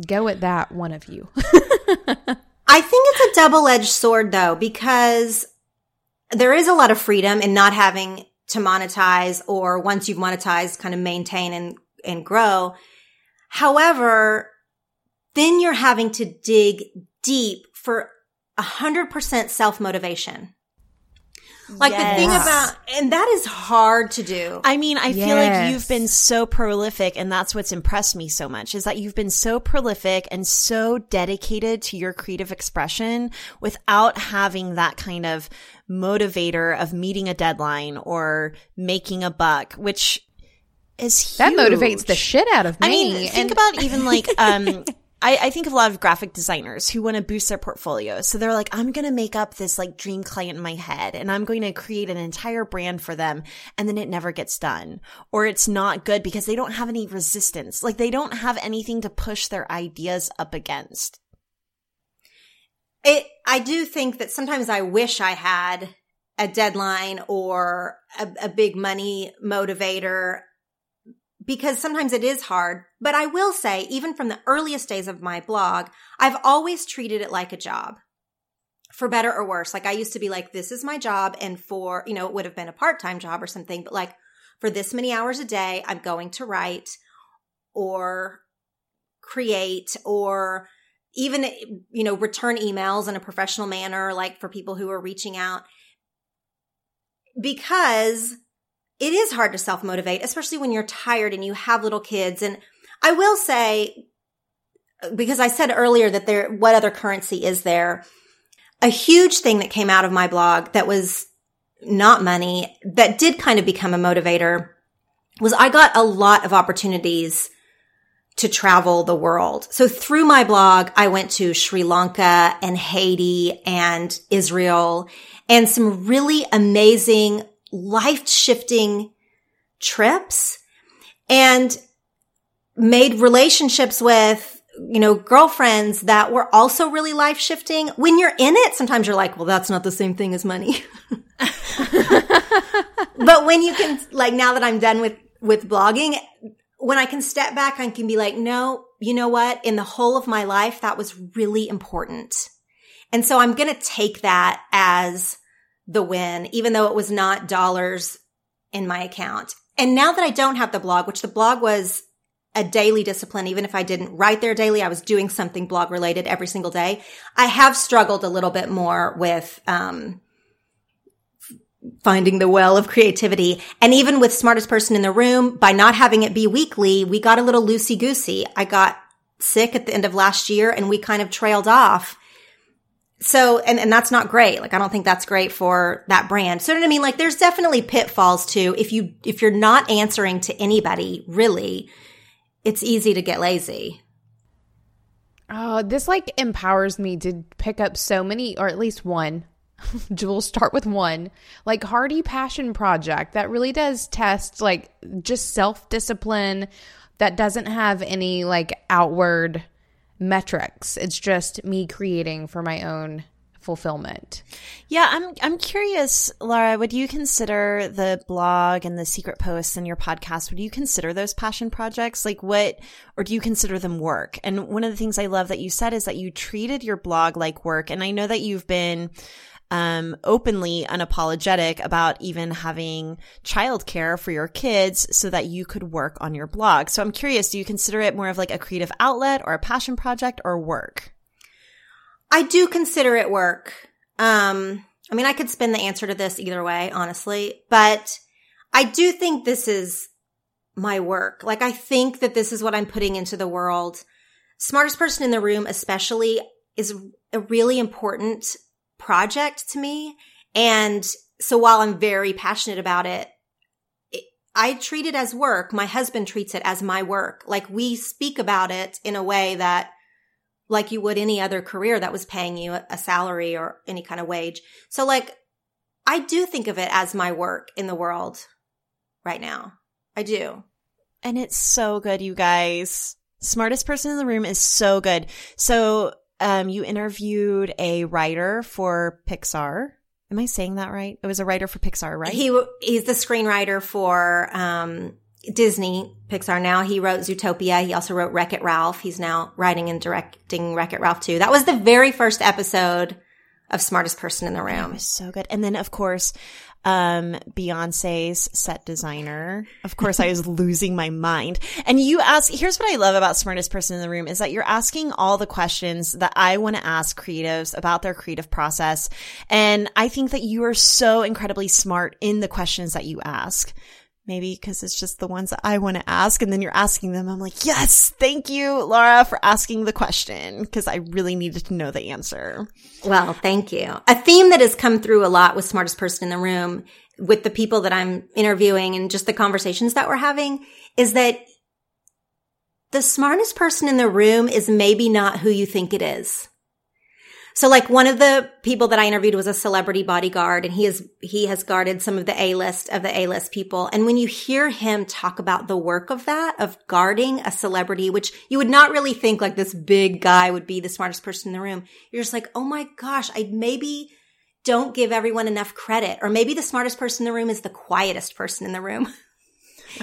go at that one of you. I think it's a double-edged sword though because there is a lot of freedom in not having to monetize or once you've monetized, kind of maintain and, and grow. However, then you're having to dig deep for a hundred percent self motivation. Like yes. the thing about, and that is hard to do. I mean, I yes. feel like you've been so prolific and that's what's impressed me so much is that you've been so prolific and so dedicated to your creative expression without having that kind of motivator of meeting a deadline or making a buck, which is huge. That motivates the shit out of me. I mean, think about even like, um, I, I, think of a lot of graphic designers who want to boost their portfolio. So they're like, I'm going to make up this like dream client in my head and I'm going to create an entire brand for them. And then it never gets done or it's not good because they don't have any resistance. Like they don't have anything to push their ideas up against. It, I do think that sometimes I wish I had a deadline or a, a big money motivator because sometimes it is hard. But I will say, even from the earliest days of my blog, I've always treated it like a job for better or worse. Like I used to be like, this is my job. And for, you know, it would have been a part time job or something, but like for this many hours a day, I'm going to write or create or even, eh, you know, return emails in a professional manner, like for people who are reaching out because it is hard to self motivate, especially when you're tired and you have little kids. And I will say, because I said earlier that there, what other currency is there? A huge thing that came out of my blog that was not money, that did kind of become a motivator was I got a lot of opportunities to travel the world. So through my blog, I went to Sri Lanka and Haiti and Israel and some really amazing life shifting trips and made relationships with, you know, girlfriends that were also really life shifting. When you're in it, sometimes you're like, well, that's not the same thing as money. but when you can, like, now that I'm done with, with blogging, when I can step back, I can be like, no, you know what? In the whole of my life, that was really important. And so I'm going to take that as the win, even though it was not dollars in my account. And now that I don't have the blog, which the blog was a daily discipline, even if I didn't write there daily, I was doing something blog related every single day. I have struggled a little bit more with, um, finding the well of creativity. And even with smartest person in the room, by not having it be weekly, we got a little loosey goosey. I got sick at the end of last year and we kind of trailed off. So and and that's not great. Like i don't think that's great for that brand. So you know what i mean? Like there's definitely pitfalls too if you if you're not answering to anybody really it's easy to get lazy. Oh this like empowers me to pick up so many or at least one we'll start with one like hardy passion project that really does test like just self-discipline that doesn't have any like outward metrics. It's just me creating for my own fulfillment. Yeah, I'm I'm curious, Laura, would you consider the blog and the secret posts and your podcast, would you consider those passion projects? Like what or do you consider them work? And one of the things I love that you said is that you treated your blog like work. And I know that you've been um, openly unapologetic about even having childcare for your kids so that you could work on your blog. So I'm curious, do you consider it more of like a creative outlet or a passion project or work? I do consider it work. Um, I mean, I could spin the answer to this either way, honestly, but I do think this is my work. Like, I think that this is what I'm putting into the world. Smartest person in the room, especially, is a really important project to me. And so while I'm very passionate about it, it, I treat it as work. My husband treats it as my work. Like we speak about it in a way that like you would any other career that was paying you a salary or any kind of wage. So like I do think of it as my work in the world right now. I do. And it's so good, you guys. Smartest person in the room is so good. So, um, you interviewed a writer for Pixar. Am I saying that right? It was a writer for Pixar, right? He he's the screenwriter for um, Disney Pixar now. He wrote Zootopia. He also wrote Wreck It Ralph. He's now writing and directing Wreck It Ralph too. That was the very first episode of Smartest Person in the Room. It was so good. And then of course, um, Beyonce's set designer. Of course, I was losing my mind. And you ask, here's what I love about smartest person in the room is that you're asking all the questions that I want to ask creatives about their creative process. And I think that you are so incredibly smart in the questions that you ask. Maybe because it's just the ones that I want to ask. And then you're asking them. I'm like, yes, thank you, Laura, for asking the question because I really needed to know the answer. Well, thank you. A theme that has come through a lot with smartest person in the room with the people that I'm interviewing and just the conversations that we're having is that the smartest person in the room is maybe not who you think it is. So like one of the people that I interviewed was a celebrity bodyguard and he is, he has guarded some of the A-list of the A-list people. And when you hear him talk about the work of that, of guarding a celebrity, which you would not really think like this big guy would be the smartest person in the room. You're just like, Oh my gosh, I maybe don't give everyone enough credit. Or maybe the smartest person in the room is the quietest person in the room.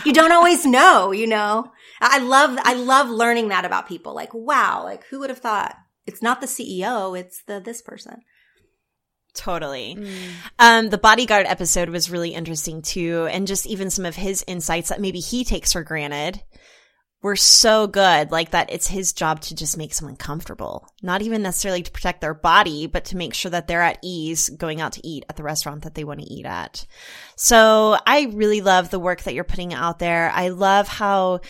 you don't always know, you know? I love, I love learning that about people. Like, wow, like who would have thought? It's not the CEO, it's the this person. Totally. Mm. Um, the bodyguard episode was really interesting too. And just even some of his insights that maybe he takes for granted were so good. Like that it's his job to just make someone comfortable, not even necessarily to protect their body, but to make sure that they're at ease going out to eat at the restaurant that they want to eat at. So I really love the work that you're putting out there. I love how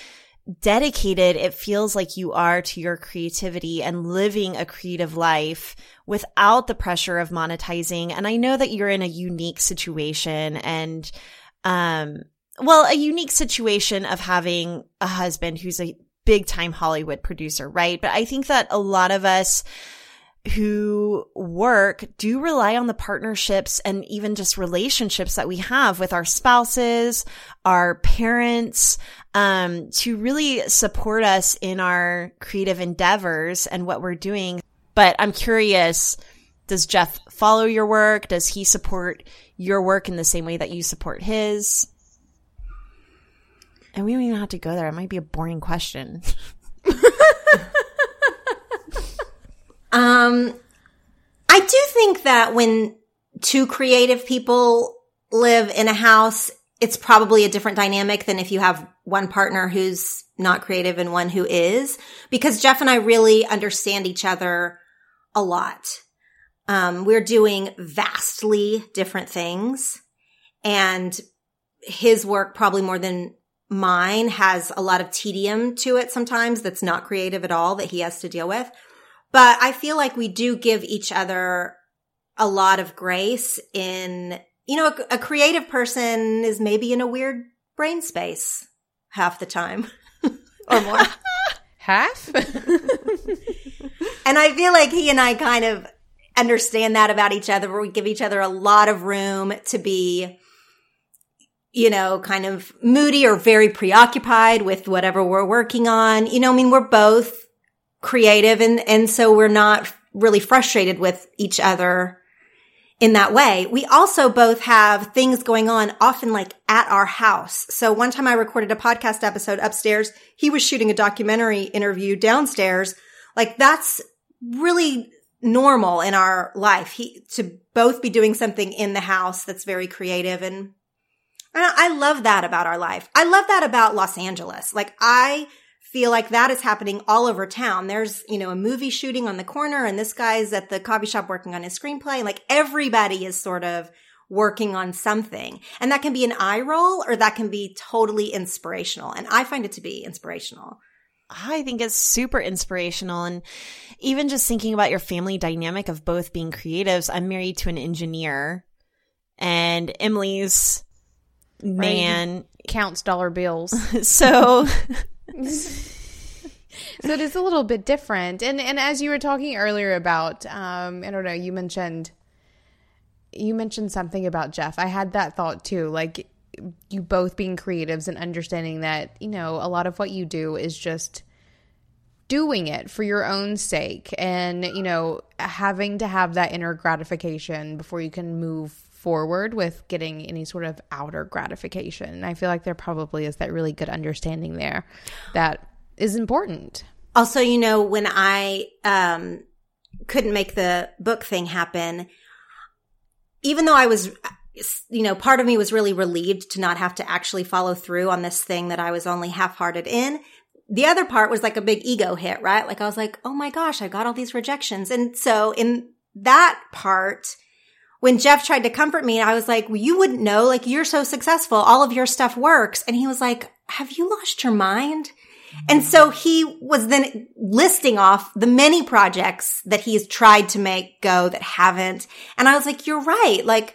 dedicated it feels like you are to your creativity and living a creative life without the pressure of monetizing. And I know that you're in a unique situation and, um, well, a unique situation of having a husband who's a big time Hollywood producer, right? But I think that a lot of us, who work do rely on the partnerships and even just relationships that we have with our spouses, our parents, um, to really support us in our creative endeavors and what we're doing. But I'm curious, does Jeff follow your work? Does he support your work in the same way that you support his? And we don't even have to go there. It might be a boring question. um, I do think that when two creative people live in a house, it's probably a different dynamic than if you have one partner who's not creative and one who is, because Jeff and I really understand each other a lot. Um, we're doing vastly different things and his work probably more than mine has a lot of tedium to it sometimes that's not creative at all that he has to deal with. But I feel like we do give each other a lot of grace in you know, a, a creative person is maybe in a weird brain space half the time or more. half? and I feel like he and I kind of understand that about each other, where we give each other a lot of room to be, you know, kind of moody or very preoccupied with whatever we're working on. You know, I mean, we're both creative and, and so we're not really frustrated with each other in that way. We also both have things going on often like at our house. So one time I recorded a podcast episode upstairs. He was shooting a documentary interview downstairs. Like that's really normal in our life. He to both be doing something in the house that's very creative and I love that about our life. I love that about Los Angeles. Like I feel like that is happening all over town. There's, you know, a movie shooting on the corner and this guy's at the coffee shop working on his screenplay. Like everybody is sort of working on something. And that can be an eye roll or that can be totally inspirational. And I find it to be inspirational. I think it's super inspirational. And even just thinking about your family dynamic of both being creatives, I'm married to an engineer and Emily's man right. counts dollar bills. so so it is a little bit different. And and as you were talking earlier about, um, I don't know, you mentioned you mentioned something about Jeff. I had that thought too, like you both being creatives and understanding that you know a lot of what you do is just doing it for your own sake and you know having to have that inner gratification before you can move forward with getting any sort of outer gratification. I feel like there probably is that really good understanding there that is important. Also, you know, when I um, couldn't make the book thing happen, even though I was, you know, part of me was really relieved to not have to actually follow through on this thing that I was only half hearted in. The other part was like a big ego hit, right? Like I was like, oh my gosh, I got all these rejections. And so in that part, when Jeff tried to comfort me, I was like, well, you wouldn't know. Like, you're so successful. All of your stuff works. And he was like, have you lost your mind? And so he was then listing off the many projects that he's tried to make go that haven't. And I was like, you're right. Like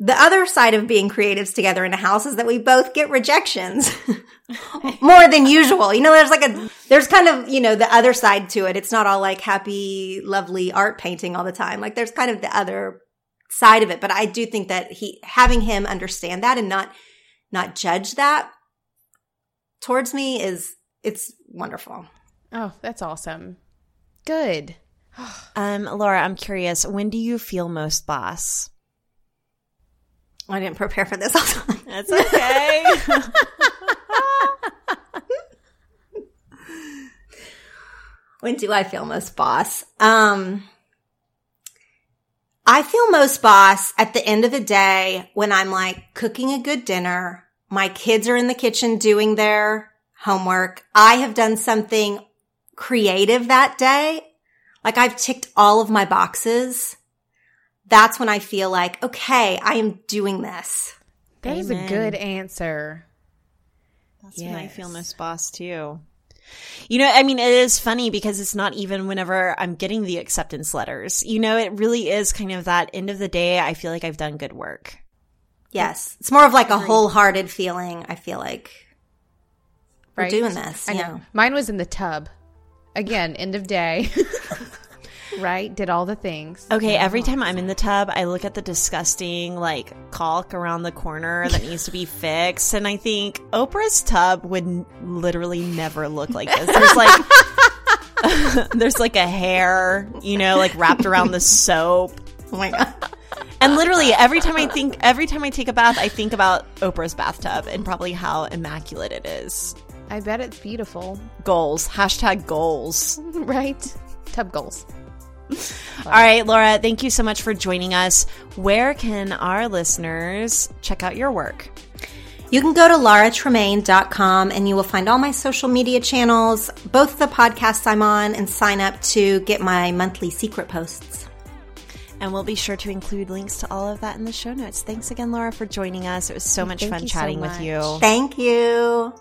the other side of being creatives together in a house is that we both get rejections more than usual. You know, there's like a, there's kind of, you know, the other side to it. It's not all like happy, lovely art painting all the time. Like there's kind of the other side of it. But I do think that he, having him understand that and not, not judge that towards me is it's wonderful. Oh, that's awesome. Good. um, Laura, I'm curious, when do you feel most boss? I didn't prepare for this. That's okay. when do I feel most boss? Um, I feel most boss at the end of the day when I'm like cooking a good dinner my kids are in the kitchen doing their homework. I have done something creative that day. Like I've ticked all of my boxes. That's when I feel like, okay, I am doing this. That Amen. is a good answer. That's yes. when I feel most boss too. You know, I mean, it is funny because it's not even whenever I'm getting the acceptance letters. You know, it really is kind of that end of the day, I feel like I've done good work. Yes. It's more of like a wholehearted feeling, I feel like. Right. We're doing this. I know. Mine was in the tub. Again, end of day. right? Did all the things. Okay, every time I'm in the tub, I look at the disgusting like caulk around the corner that needs to be fixed, and I think Oprah's tub would literally never look like this. There's like there's like a hair, you know, like wrapped around the soap. Oh my god. And literally every time I think, every time I take a bath, I think about Oprah's bathtub and probably how immaculate it is. I bet it's beautiful. Goals. Hashtag goals. right? Tub goals. All right, Laura, thank you so much for joining us. Where can our listeners check out your work? You can go to lauratremaine.com and you will find all my social media channels, both the podcasts I'm on, and sign up to get my monthly secret posts. And we'll be sure to include links to all of that in the show notes. Thanks again, Laura, for joining us. It was so much Thank fun chatting so much. with you. Thank you.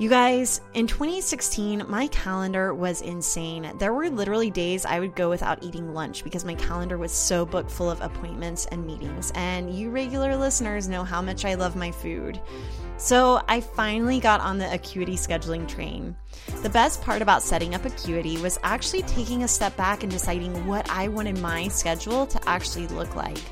You guys, in 2016, my calendar was insane. There were literally days I would go without eating lunch because my calendar was so booked full of appointments and meetings. And you regular listeners know how much I love my food. So I finally got on the Acuity scheduling train. The best part about setting up Acuity was actually taking a step back and deciding what I wanted my schedule to actually look like.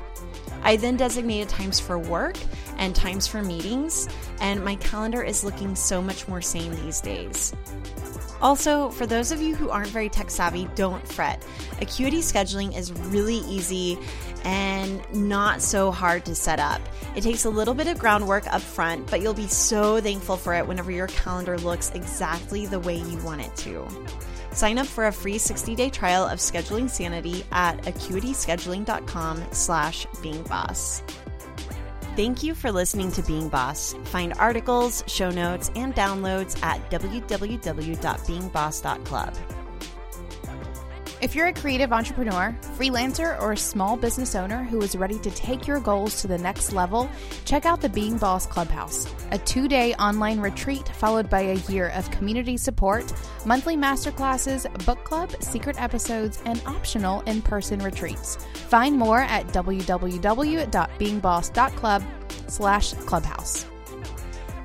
I then designated times for work and times for meetings, and my calendar is looking so much more sane these days. Also, for those of you who aren't very tech savvy, don't fret. Acuity scheduling is really easy and not so hard to set up. It takes a little bit of groundwork up front, but you'll be so thankful for it whenever your calendar looks exactly the way you want it to. Sign up for a free 60-day trial of Scheduling Sanity at acuityscheduling.com slash beingboss. Thank you for listening to Being Boss. Find articles, show notes, and downloads at www.beingboss.club. If you're a creative entrepreneur, freelancer, or a small business owner who is ready to take your goals to the next level, check out the Being Boss Clubhouse, a two day online retreat followed by a year of community support, monthly masterclasses, book club, secret episodes, and optional in person retreats. Find more at www.beingboss.club slash clubhouse.